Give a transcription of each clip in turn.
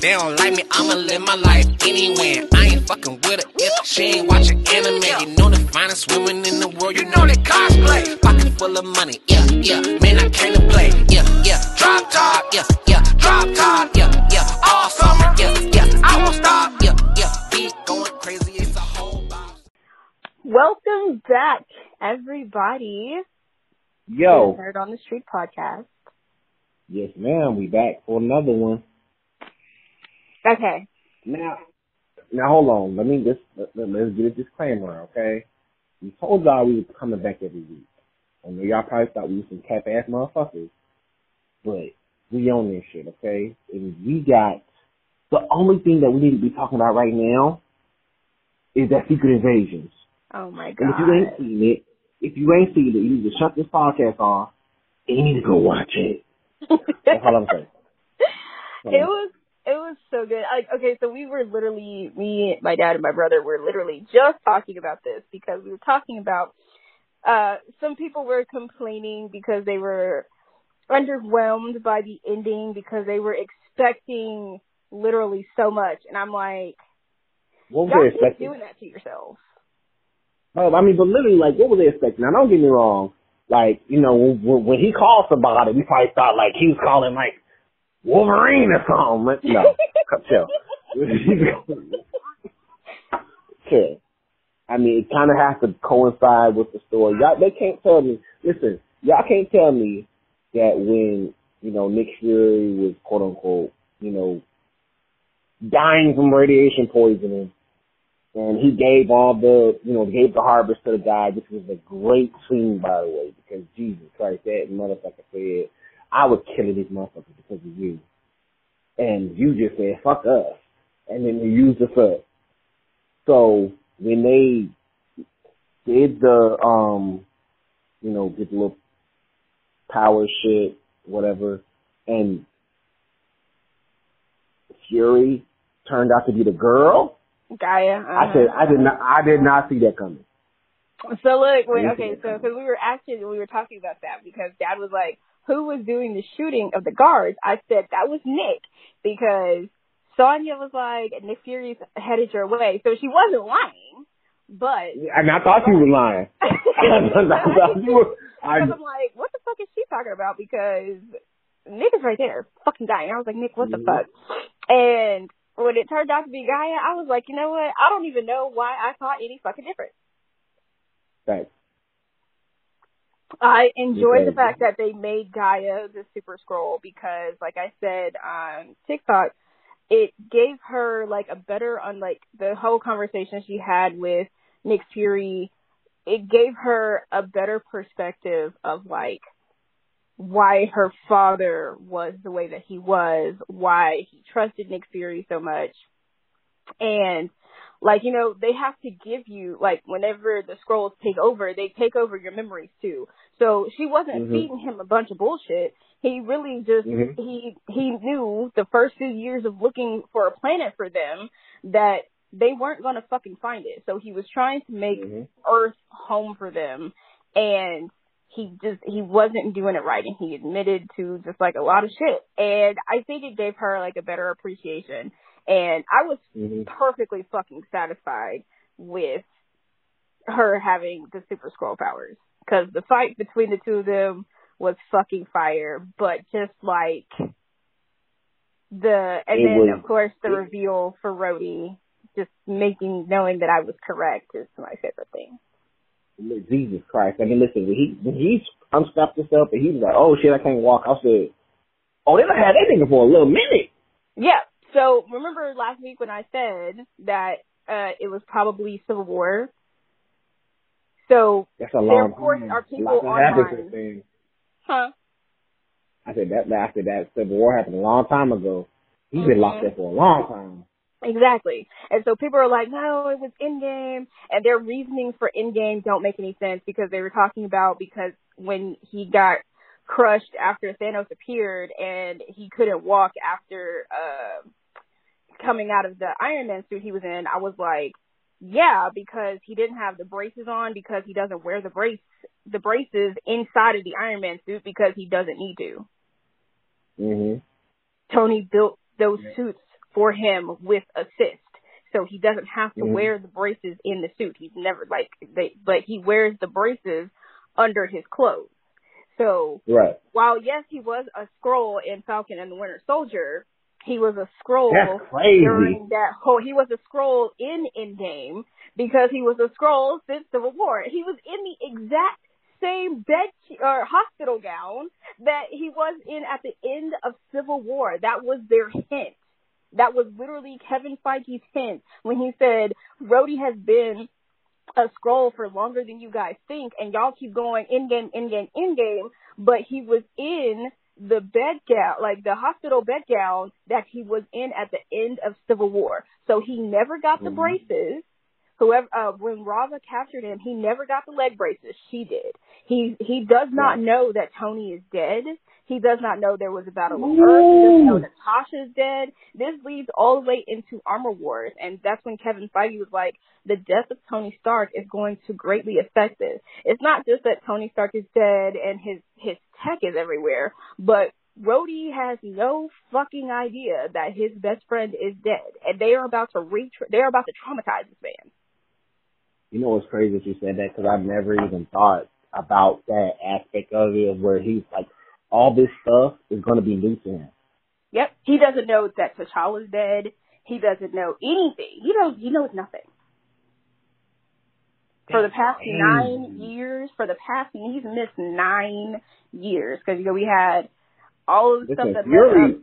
They don't like me, I'ma live my life anywhere. I ain't fucking with her if she ain't watching anime. You know the finest women in the world, you know they cosplay. Pocket full of money, yeah, yeah. Man, I came to play, yeah, yeah. Drop top, yeah, yeah. Drop top, yeah, yeah. All summer, yeah, yeah. I won't stop, yeah, yeah. Beat going crazy, it's a whole box. Welcome back, everybody. Yo, Heard on the Street podcast. yes, ma'am. We back for another one. Okay. Now, now hold on. Let me just let, let's get a disclaimer, okay? We told y'all we were coming back every week. I know y'all probably thought we was some cap ass motherfuckers, but we own this shit, okay? And we got the only thing that we need to be talking about right now is that Secret Invasions. Oh my And if you ain't seen it, if you ain't seen it, you need to shut this podcast off and you need to go watch it. That's all I'm saying. it was it was so good. Like okay, so we were literally me, my dad, and my brother were literally just talking about this because we were talking about uh some people were complaining because they were underwhelmed by the ending because they were expecting literally so much, and I'm like, What y'all they expecting? doing that to yourselves. Oh, I mean, but literally, like, what were they expecting? Now, don't get me wrong. Like, you know, when, when he called somebody, we probably thought like he was calling like Wolverine or something. No, cut- chill. chill. I mean, it kind of has to coincide with the story. Y'all, they can't tell me. Listen, y'all can't tell me that when you know Nick Fury was quote unquote, you know, dying from radiation poisoning and he gave all the, you know, gave the harvest to the guy, which was a great scene, by the way, because Jesus Christ, that motherfucker said, I was killing these motherfuckers because of you. And you just said, fuck us. And then they used us up. So, when they did the, um, you know, did the little power shit, whatever, and Fury turned out to be the girl, Gaia. I uh-huh. said I did not I did not see that coming. So look, wait, okay, so because we were actually we were talking about that because Dad was like, "Who was doing the shooting of the guards?" I said that was Nick because Sonya was like, "Nick Fury's headed your way," so she wasn't lying, but And I thought you were lying. I thought you were. I, because I'm like, "What the fuck is she talking about?" Because Nick is right there, fucking dying. I was like, "Nick, what the Mhm. fuck?" And when it turned out to be Gaia, I was like, "You know what? I don't even know why I thought any fucking difference. Thanks. I enjoyed the fact that they made Gaia the Super Skrull because, like I said on TikTok, it gave her like a better on like the whole conversation she had with Nick Fury. It gave her a better perspective of like why her father was the way that he was, why he trusted Nick Fury so much, and like you know they have to give you like whenever the Skrulls take over they take over your memories too so she wasn't Mhm. feeding him a bunch of bullshit he really just Mhm. he he knew the first few years of looking for a planet for them that they weren't going to fucking find it so he was trying to make Mhm. earth home for them and he just he wasn't doing it right and he admitted to just like a lot of shit and i think it gave her like a better appreciation and i was Mhm. perfectly fucking satisfied with her having the super Skrull powers because the fight between the two of them was fucking fire but just like the and It then was- of course the it- reveal for Rhodey just making knowing that I was correct is my favorite thing. Jesus Christ! I mean, listen, when he when he unstrapped himself and he was like, "Oh shit, I can't walk," I said, "Oh, they done had that nigga for a little minute." Yeah. So remember last week when I said that uh it was probably Civil War. So That's a long course, time. are people Lots happened online. huh? I said that after that Civil War happened a long time ago. He's been Mhm. locked up for a long time. Exactly. And so people are like, no, it was Endgame. And their reasonings for Endgame don't make any sense because they were talking about because when he got crushed after Thanos appeared and he couldn't walk after uh, coming out of the Iron Man suit he was in, I was like, yeah, because he didn't have the braces on because he doesn't wear the brace the braces inside of the Iron Man suit because he doesn't need to. Mhm. Tony built those Yeah. suits for him with assist. So he doesn't have to Mhm. wear the braces in the suit. He's never like they but he wears the braces under his clothes. So Right. while yes, he was a Skrull in Falcon and the Winter Soldier, he was a Skrull during that whole he was a Skrull in Endgame because he was a scroll since Civil War. He was in the exact same bed or hospital gown that he was in at the end of Civil War. That was their hint. That was literally Kevin Feige's hint when he said Rhodey has been a Skrull for longer than you guys think, and y'all keep going Endgame, in game, Endgame. But he was in the bed gown, like the hospital bed gown that he was in at the end of Civil War. So he never got the Mhm. braces. Whoever, uh, when Raava captured him, he never got the leg braces. She did. He he does not know that Tony is dead. He does not know there was a battle of Earth. He doesn't know Natasha's dead. This leads all the way into Armor Wars, and that's when Kevin Feige was like, the death of Tony Stark is going to greatly affect this. It's not just that Tony Stark is dead and his his tech is everywhere, but Rhodey has no fucking idea that his best friend is dead, and they are about to re they're about to traumatize this man. You know what's crazy that you said that because I've never even thought about that aspect of it where he's like, all this stuff is going to be new to him. Yep, he doesn't know that T'Challa's dead. He doesn't know anything. He knows he knows nothing. For the past nine years, for the past he's missed nine years because you know we had all of the stuff Listen, that Fury, led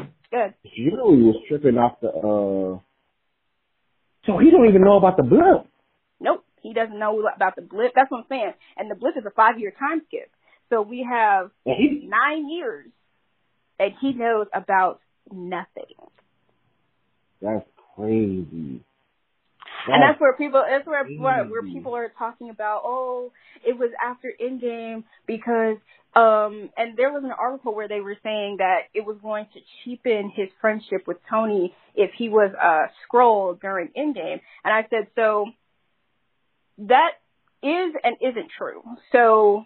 up. Good. Fury was tripping off the, uh, so he don't even know about the blip. Nope, he doesn't know about the blip. That's what I'm saying. And the blip is a five year time skip. So we have nine years, and he knows about nothing. that's crazy. and that's where people that's where where, where people are talking about oh it was after Endgame because um and there was an article where they were saying that it was going to cheapen his friendship with Tony if he was a Skrull during Endgame and I said so that is and isn't true so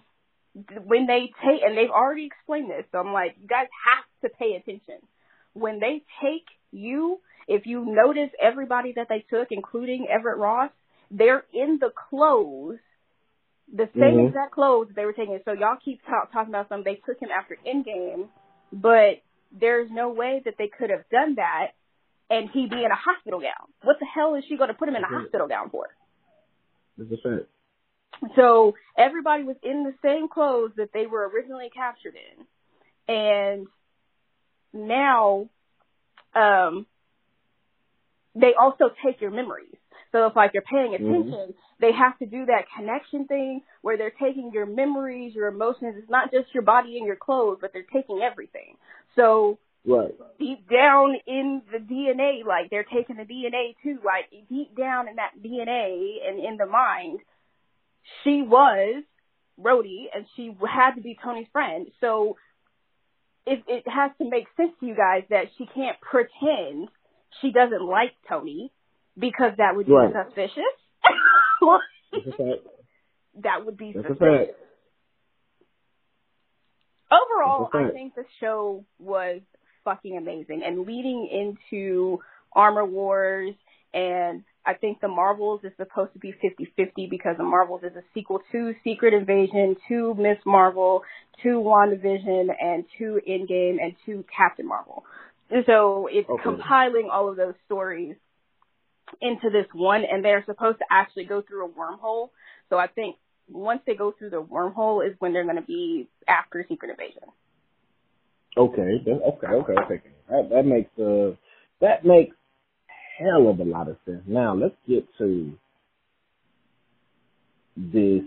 when they take and they've already explained this so I'm like you guys have to pay attention when they take you if you notice everybody that they took, including Everett Ross, they're in the clothes, the same Mhm. exact clothes they were taking. So y'all keep talk, talking about something they took him after Endgame, but there's no way that they could have done that and he be in a hospital gown. What the hell is she going to put him in a hospital gown for? That's a fact. So everybody was in the same clothes that they were originally captured in. And now, um, they also take your memories. So if like you're paying Mhm. attention, they have to do that connection thing where they're taking your memories, your emotions. It's not just your body and your clothes, but they're taking everything. So Right. deep down in the DNA, like they're taking the DNA too, like deep down in that DNA and in the mind, she was Rhodey and she had to be Tony's friend. So it, it has to make sense to you guys that she can't pretend she doesn't like Tony because that would be Right. suspicious. That's a fact. that would be That's suspicious. Overall, I think the show was fucking amazing and leading into Armor Wars and I think the Marvels is supposed to be 50-50 because the Marvels is a sequel to Secret Invasion, to Miss Marvel, to WandaVision, and to Endgame, and to Captain Marvel. And so it's Okay. compiling all of those stories into this one, and they're supposed to actually go through a wormhole. So I think once they go through the wormhole is when they're going to be after Secret Invasion. Okay. Okay. Okay. Okay. That that makes uh that makes hell of a lot of sense. Now let's get to this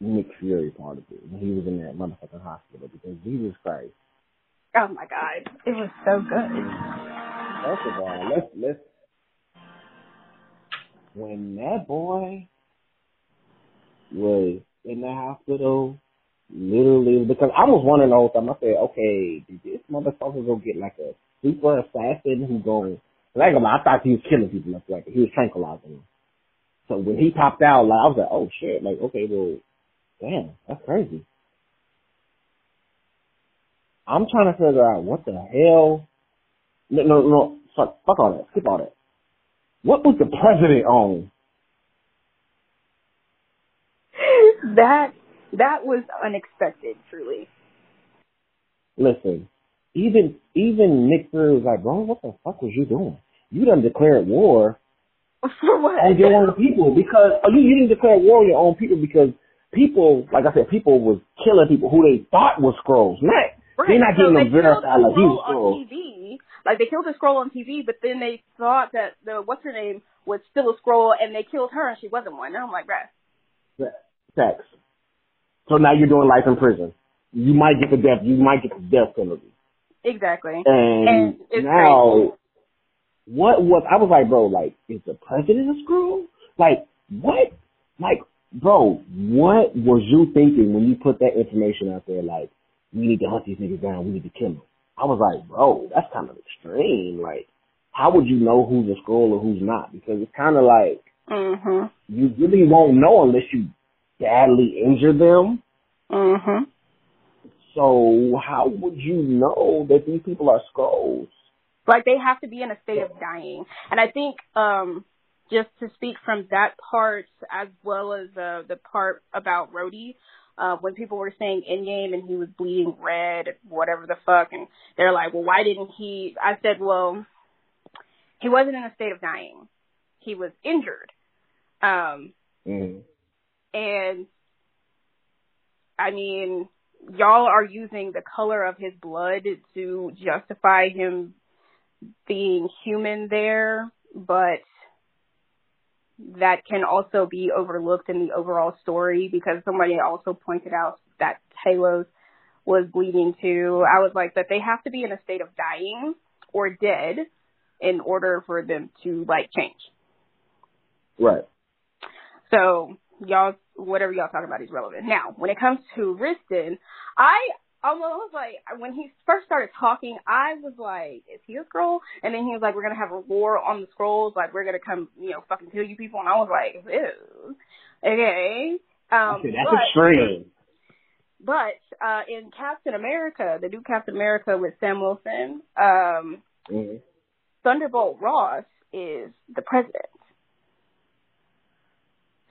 Nick Fury part of it when he was in that motherfucking hospital because Jesus Christ. Oh my god, it was so good. First of all, let's let's when that boy was in the hospital, literally because I was wondering the whole time. I said, okay, did this motherfucker go get like a super assassin who going? Like I thought he was killing people left like he was tranquilizing them. So when he popped out, like I was like, oh shit, like okay, well, damn, that's crazy. I'm trying to figure out what the hell No, no, no. Fuck, fuck all that. Skip all that. What was the president on? that that was unexpected, truly. Listen, even even Nick Fury was like, bro, what the fuck was you doing? You done declared war For what? on your own people because oh, you, you didn't declare war on your own people because people, like I said, people was killing people who they thought was Skrulls. Not Right. they're not so getting they them verified like he Skrull on Skrulls. TV. Like they killed a Skrull on TV, but then they thought that the what's her name was still a Skrull, and they killed her, and she wasn't one. And I'm like, bruh. Sex. So now you're doing life in prison. You might get the death. You might get the death penalty. Exactly. And, And now, what was I was like, bro? Like, is the president a screw? Like, what? Like, bro, what was you thinking when you put that information out there? Like, we need to hunt these niggas down. We need to kill them. I was like, bro, that's kind of extreme. Like, how would you know who's a Skrull or who's not? Because it's kind of like Mhm. you really won't know unless you badly injure them. Mhm. So how would you know that these people are Skrulls? Like they have to be in a state of dying, and I think um just to speak from that part as well as uh, the part about Rhodey, uh, when people were saying Endgame and he was bleeding red, whatever the fuck, and they're like, well, why didn't he? I said, well, he wasn't in a state of dying. He was injured. Um, Mm. and I mean, y'all are using the color of his blood to justify him being human there, but that can also be overlooked in the overall story because somebody also pointed out that Talos was bleeding too. I was like that they have to be in a state of dying or dead in order for them to like change. Right. So y'all, whatever y'all talking about is relevant. Now, when it comes to Ritson, I almost like when he first started talking, I was like, "Is he a Skrull?" And then he was like, "We're gonna have a war on the Skrulls. Like we're gonna come, you know, fucking kill you people." And I was like, "Ew, okay." Um, Okay, that's but, extreme. but uh, in Captain America, the new Captain America with Sam Wilson, um, Mm. Thunderbolt Ross is the president.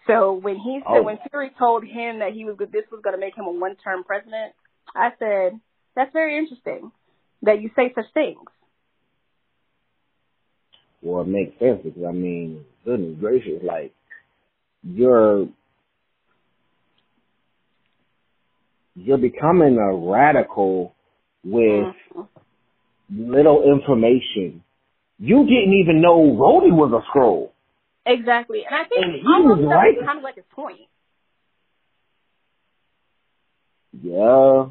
So when he said Oh. when Fury told him that he was this was going to make him a one term president, I said that's very interesting that you say such things. Well, it makes sense because I mean, goodness gracious, like you're you're becoming a radical with Mhm. little information. You didn't even know Rhodey was a Skrull. Exactly, and I think And he almost was right. kind of like his point. Yeah.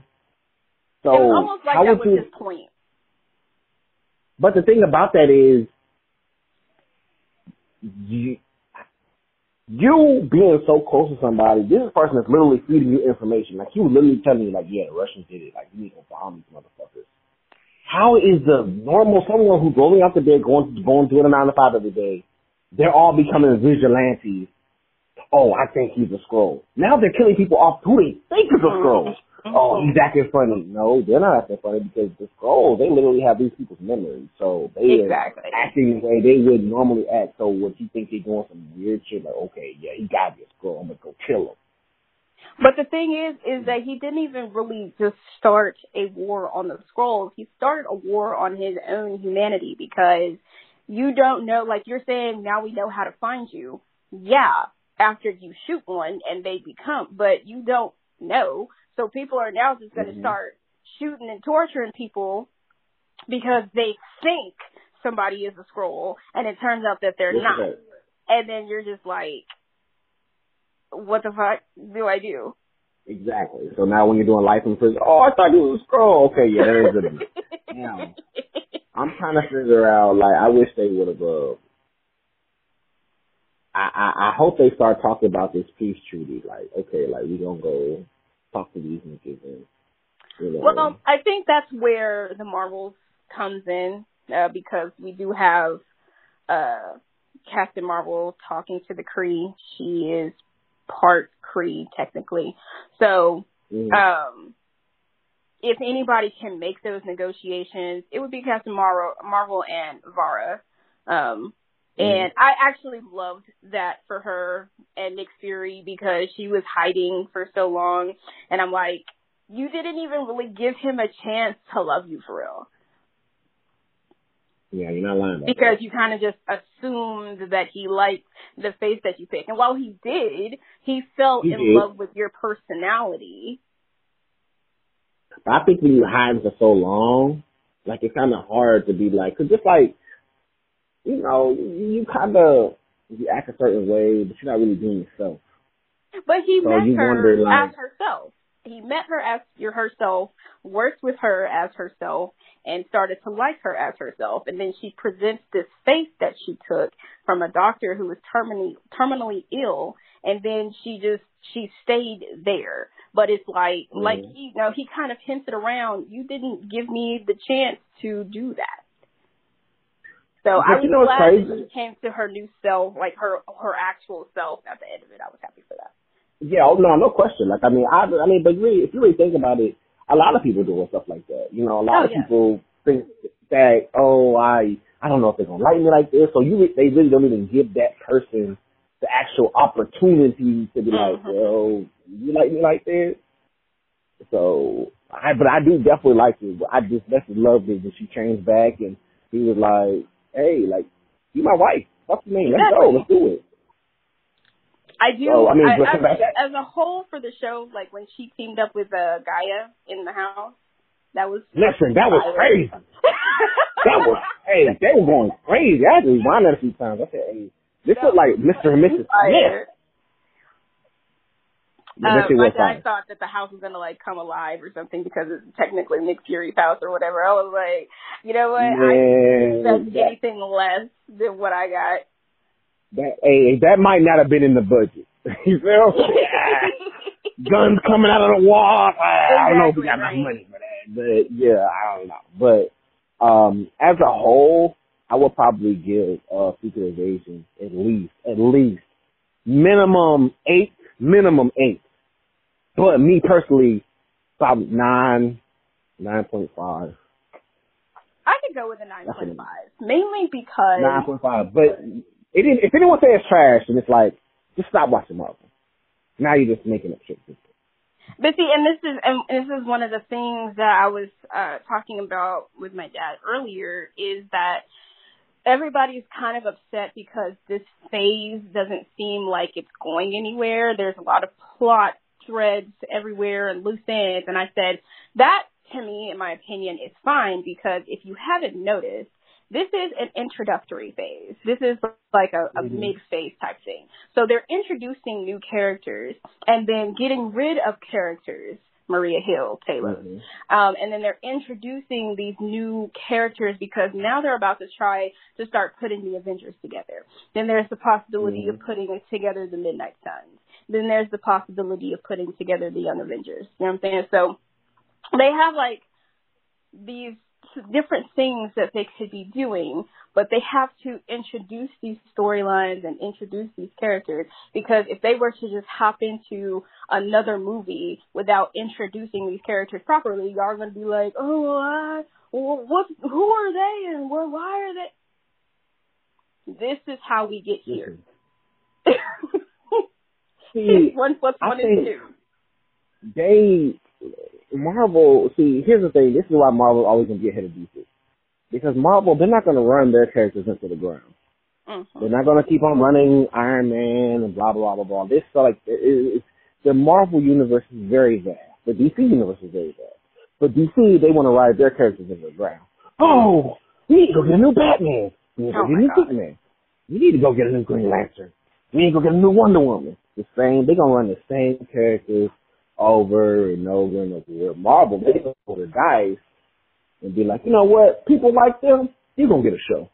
So it was almost like how that would was you? his point. But the thing about that is, you, you being so close to somebody, this person is literally feeding you information. Like he was literally telling you, like, yeah, the Russians did it. Like you need to bomb these motherfuckers. How is the normal someone who's rolling out the bed, going going to a nine to five every day, they're all becoming vigilantes? Oh, I think he's a Skrull. Now they're killing people off who they think is a mm-hmm. Skrull. Oh, oh he's acting funny. No, they're not acting funny because the Skrulls, they literally have these people's memories. So they Exactly. are acting the way they would normally act. So when you think they're doing some weird shit, like, okay, yeah, he got a Skrull. I'm going to go kill him. But the thing is, is that he didn't even really just start a war on the Skrulls. He started a war on his own humanity because you don't know, like you're saying, now we know how to find you. Yeah, after you shoot one and they become, but you don't know. So people are now just going to Mhm. start shooting and torturing people because they think somebody is a Skrull and it turns out that they're Look not. that. And then you're just like, what the fuck do I do? Exactly. So now when you're doing life in prison, oh, I thought he was a Skrull. Okay, yeah, that is it. Damn. I'm trying to figure out, like, I wish they would have, uh, I, I, I hope they start talking about this peace treaty. Like, okay, like, we're gonna go talk to these niggas you know. Well, um, I think that's where the Marvels comes in uh, because we do have uh, Captain Marvel talking to the Kree. She is part Kree technically, so Mhm. um, if anybody can make those negotiations, it would be Captain Marvel, Marvel and Varra. Um, Mm-hmm. and I actually loved that for her and Nick Fury because she was hiding for so long. And I'm like, you didn't even really give him a chance to love you for real. Yeah, you're not lying. because that. you kind of just assumed that he liked the face that you pick. And while he did, he fell He in did. love with your personality. But I think when you hide for so long, like it's kind of hard to be like, cause just like, you know, you, you kind of you act a certain way, but you're not really being yourself. But he So met her wonder, like- as herself. He met her as your herself, worked with her as herself, and started to like her as herself. And then she presents this face that she took from a doctor who was terminally terminally ill, and then she just she stayed there. But it's like like Mhm. you know he kind of hinted around. You didn't give me the chance to do that. So But I was you know glad that crazy? she came to her new self, like her her actual self at the end of it. I was happy for that. Yeah, oh, no, no question. Like, I mean, I, I mean, but really, if you really think about it, a lot of people doing stuff like that. You know, a lot Oh, of yeah. people think that, oh, I, I don't know if they're gonna like me like this. So you, they really don't even give that person the actual opportunity to be like, Mhm. well, you like me like this. So, I, but I do definitely like it. But I just, that's loved it when she changed back and he was like, hey, like, you my wife. Fuck me, let's go, let's do it. I do. So, I mean, I, I as a whole for the show, like when she teamed up with uh, Gaia in the house, that was Listen, that was crazy. That was, hey, they were going crazy. I had to rewind that a few times. I said, hey, this looked like Mr. and Mrs. Smith. Uh, my dad thought that the house was gonna like come alive or something because it's technically Nick Fury's house or whatever. I was like, you know what? I Man, didn't expect that, anything less than what I got. that, hey, that might not have been in the budget. you feel? Guns coming out of the wall. I don't know if we got enough right. money for that, but yeah, I don't know. But um, as a whole, I would probably give uh, Secret Invasion at least, at least minimum eight, minimum eight. But me personally, probably nine, nine point five, I could go with a nine point five, mainly because nine point five. But it, if anyone says trash, then it's like just stop watching Marvel. Now you're just making up shit. But see, and this is and this is one of the things that I was uh talking about with my dad earlier is that everybody's kind of upset because this phase doesn't seem like it's going anywhere. There's a lot of plot threads everywhere and loose ends, and I said that to me, in my opinion, is fine because if you haven't noticed, this is an introductory phase. This is like a, a Mhm. mid phase type thing. So they're introducing new characters and then getting rid of characters, Maria Hill, Talos. Mhm. Um, and then they're introducing these new characters because now they're about to try to start putting the Avengers together. Then there's the possibility of Mhm. putting together the Midnight Suns. Then there's the possibility of putting together the Young Avengers. You know what I'm saying? So they have like these different things that they could be doing, but they have to introduce these storylines and introduce these characters because if they were to just hop into another movie without introducing these characters properly, y'all are going to be like, oh, I, what, who are they and where, why are they? This is how we get here. See, one plus I one is think- two. they Marvel. See, here's the thing. This is why Marvel always gonna be ahead of DC because Marvel they're not gonna run their characters into the ground. Mm-hmm. They're not gonna keep on running Iron Man and blah blah blah blah. This so like it, it, it's the Marvel universe is very vast. The DC universe is very vast. But DC they want to ride their characters into the ground. Oh, we need to go get a new Batman. We need to Oh get a new God. Superman. We need to go get a new Green Lantern. We need to go get a new Wonder Woman. The same. They're gonna run the same characters over and over and over. Marvel, they gonna roll the dice and be like, you know what? People like them. You gonna get a show.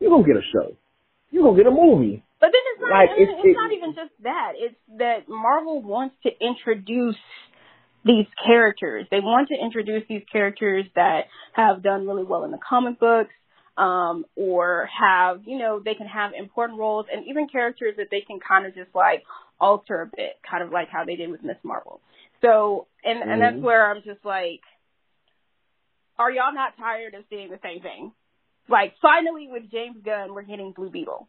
You gonna get a show. You gonna get a movie. But then it's not. Like, it's, it's- it's not even just that. It's that Marvel wants to introduce these characters. They want to introduce these characters that have done really well in the comic books, um, or have you know they can have important roles, and even characters that they can kind of just like alter a bit, kind of like how they did with Miss Marvel. So, and and that's Mhm. where I'm just like, are y'all not tired of seeing the same thing? Like finally with James Gunn, we're getting Blue Beetle,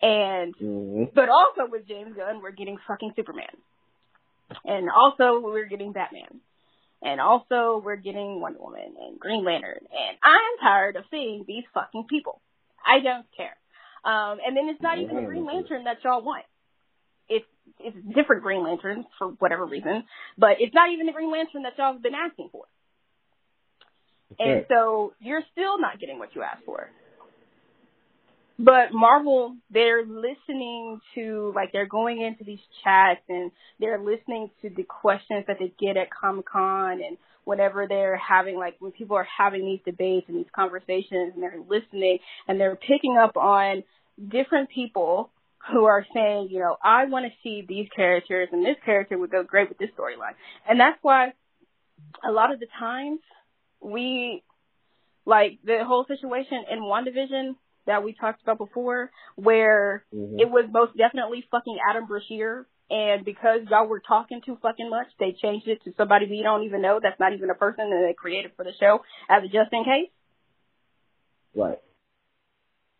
and hmm but also with James Gunn, we're getting fucking Superman, and also we're getting Batman, and also we're getting Wonder Woman and Green Lantern, and I'm tired of seeing these fucking people. I don't care. Um, and then it's not even the Green Lantern that y'all want. It's it's different Green Lanterns for whatever reason, but it's not even the Green Lantern that y'all have been asking for. And so you're still not getting what you asked for. But Marvel, they're listening to, like, they're going into these chats and they're listening to the questions that they get at Comic Con and whenever they're having, like, when people are having these debates and these conversations and they're listening and they're picking up on different people who are saying, you know, I want to see these characters and this character would go great with this storyline. And that's why a lot of the times we like the whole situation in WandaVision that we talked about before, where Mhm. it was most definitely fucking Adam Brashear, and because y'all were talking too fucking much, they changed it to somebody we don't even know. That's not even a person that they created for the show as a just in case. Right.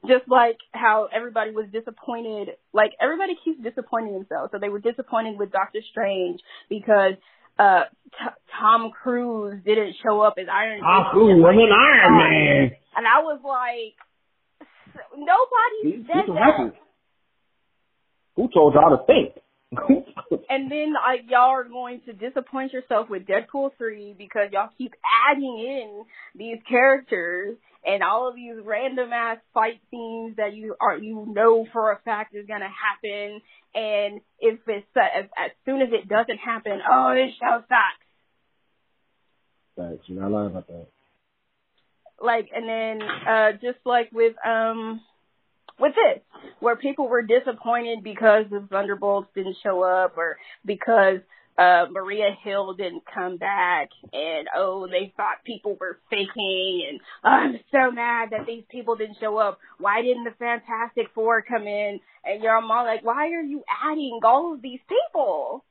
Just like how everybody was disappointed, like everybody keeps disappointing themselves. So they were disappointed with Doctor Strange because uh T- Tom Cruise didn't show up as Iron Tom Cruise was an Iron Man. And I was like, nobody He- he said can that. Who told y'all to think? And then like y'all are going to disappoint yourself with Deadpool three because y'all keep adding in these characters and all of these random ass fight scenes that you are you know for a fact is gonna happen. And if it's uh, as, as soon as it doesn't happen, oh this show sucks. Thanks. You're not lying about that. like and then uh just like with um with this where people were disappointed because the Thunderbolts didn't show up or because uh Maria Hill didn't come back and oh they thought people were faking and oh, I'm so mad that these people didn't show up. Why didn't the Fantastic Four come in? And you're all like, why are you adding all of these people?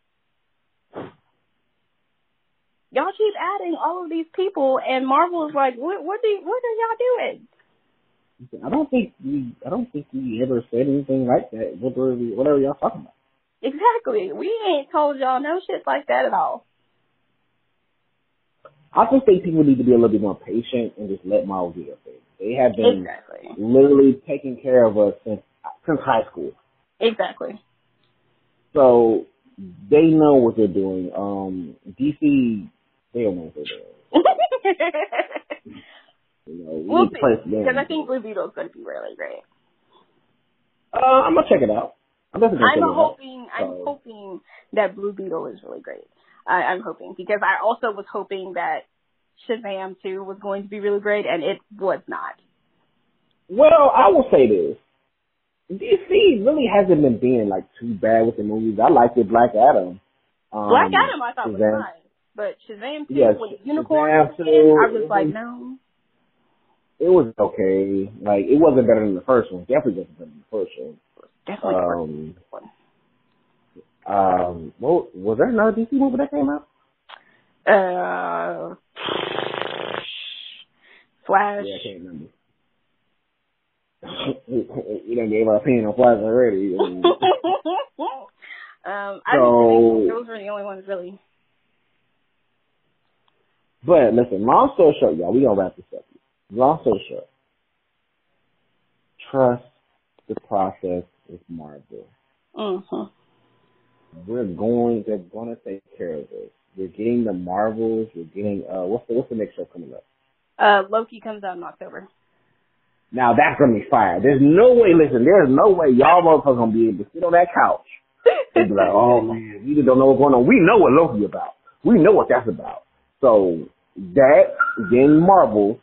Y'all keep adding all of these people, and Marvel is like, what? What do? What are y'all doing? I don't think we. I don't think we ever said anything like that. Whatever, whatever y'all talking about. Exactly. We ain't told y'all no shit like that at all. I just think people need to be a little bit more patient and just let Marvel do their thing. They have been Exactly. literally taking care of us since since high school, Exactly. so they know what they're doing. Um, DC, they don't know what they're doing. You know, we we'll see. Because I think Blue Beetle is going to be really great. Uh, I'm gonna check it out. I'm definitely gonna I'm hoping. I'm hoping that Blue Beetle is really great. I, I'm hoping because I also was hoping that Shazam 2 was going to be really great, and it was not. Well, I will say this. DC really hasn't been being like too bad with the movies. I liked it, Black Adam. Um, Black Adam I thought was Shazam- nice, but Shazam 2 Yes, with unicorn, in, 2, I was like, was- no. It was okay. Like it wasn't better than the first one. Definitely wasn't better than the first one. Definitely Um, one. um, well, was there another DC movie that came out? Uh, Flash. Yeah, I can't remember. we done gave our opinion on Flash already. um, I So- think those were the only ones really. But listen, long story short, y'all, we gonna wrap this up. Long story short, trust the process with Marvel. hmm We're going, they're gonna take care of us. We're getting the Marvels. We're getting uh, what's the what's the next show coming up? Uh, Loki comes out in October. Now that's gonna be fire. There's no way. Listen, there's no way y'all motherfuckers are gonna be able to sit on that couch and be like, oh man, we just don't know what's going on. We know what Loki about. We know what that's about. So that then Marvel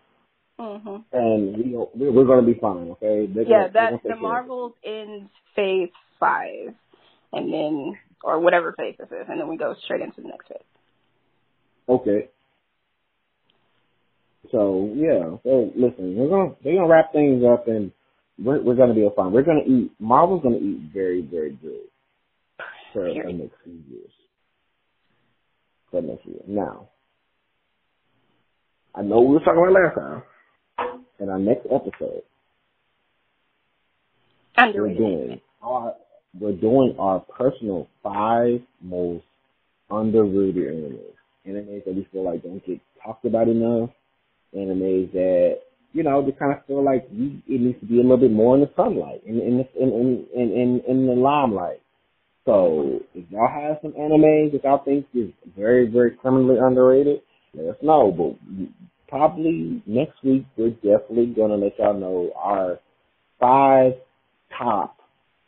hmm and we we're, we're gonna be fine. Okay. They're Yeah, gonna- that the. Marvels in phase five, and then or whatever phase this is, and then we go straight into the next phase. Okay. So yeah, so listen, we're gonna they're gonna wrap things up and we're we're gonna be fine. We're gonna eat Marvel's gonna eat very, very good for the next few years. For next year. Now I know we were talking about last time. In our next episode, we're doing our we're doing our personal five most underrated animes. Animes that we feel like don't get talked about enough. Animes that you know they kind of feel like we, it needs to be a little bit more in the sunlight, in in the, in, in in in in the limelight. So if y'all have some animes that y'all think is very very criminally underrated, let us know. But probably next week we're definitely gonna let y'all know our five top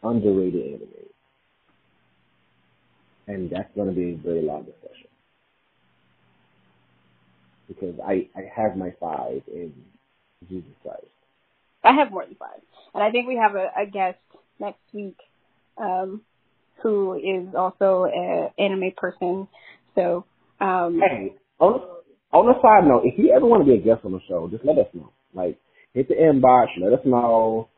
underrated anime. And that's going to be a very long discussion. Because I, I have my five in Jesus Christ. I have more than five, and I think we have a, a guest next week, um, who is also an anime person. So, um, Hey, on, on a side note, if you ever want to be a guest on the show, just let us know. Like, hit the inbox, let us know.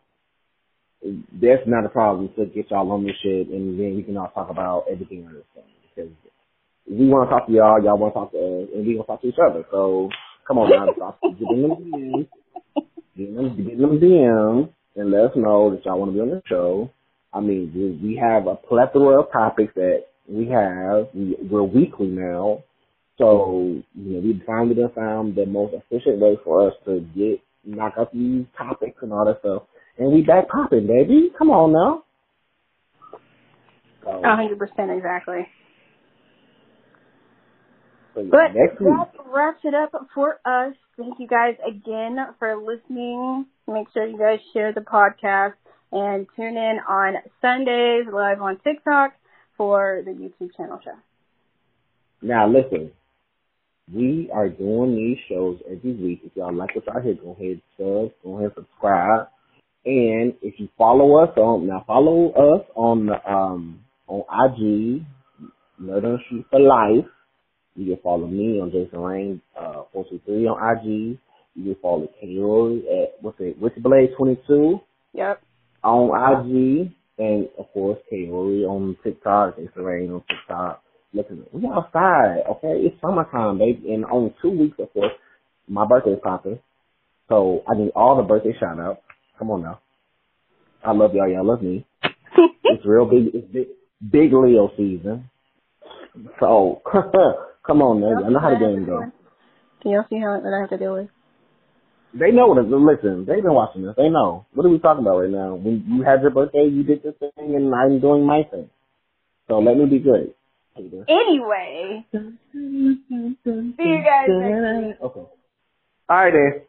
That's not a problem to get y'all on this shit, and then we can all talk about everything on this thing. Because we want to talk to y'all, y'all want to talk to us, and we want to talk to each other. So, come on now, stop getting them DMs, getting them, them DMs, and let us know that y'all want to be on the show. I mean, we, have a plethora of topics that we have. We, we're weekly now. So, you know, we finally done found the most efficient way for us to get, knock out these topics and all that stuff. And we back popping, baby. Come on now. So, a hundred percent exactly. so yeah, But that wraps it up for us. Thank you guys again for listening. Make sure you guys share the podcast and tune in on Sundays live on TikTok for the YouTube channel show. Now listen, we are doing these shows every week. If y'all like what y'all hear, go ahead sub, go ahead subscribe. And if you follow us on now follow us on the um on IG, Murder and Shoot for Life. You can follow me on Jason Rain, uh four two three on IG. You can follow Karory at what's it, Witchblade twenty two Yep. on IG and of course Kaori on TikTok, Jason Rain on TikTok. Listen, we outside, okay? It's summertime, baby. And only two weeks, of course, my birthday's popping. So I need all the birthday shout outs. Come on now. I love y'all, y'all love me. It's real big it's big big Leo season. So come on man, I know how the game goes. Can y'all see how that I have to deal with? They know what it listen, they've been watching this. They know. What are we talking about right now? When you had your birthday, you did this thing and I'm doing my thing. So let me be great. Peter. Anyway, see you guys next week. Okay. All right, then.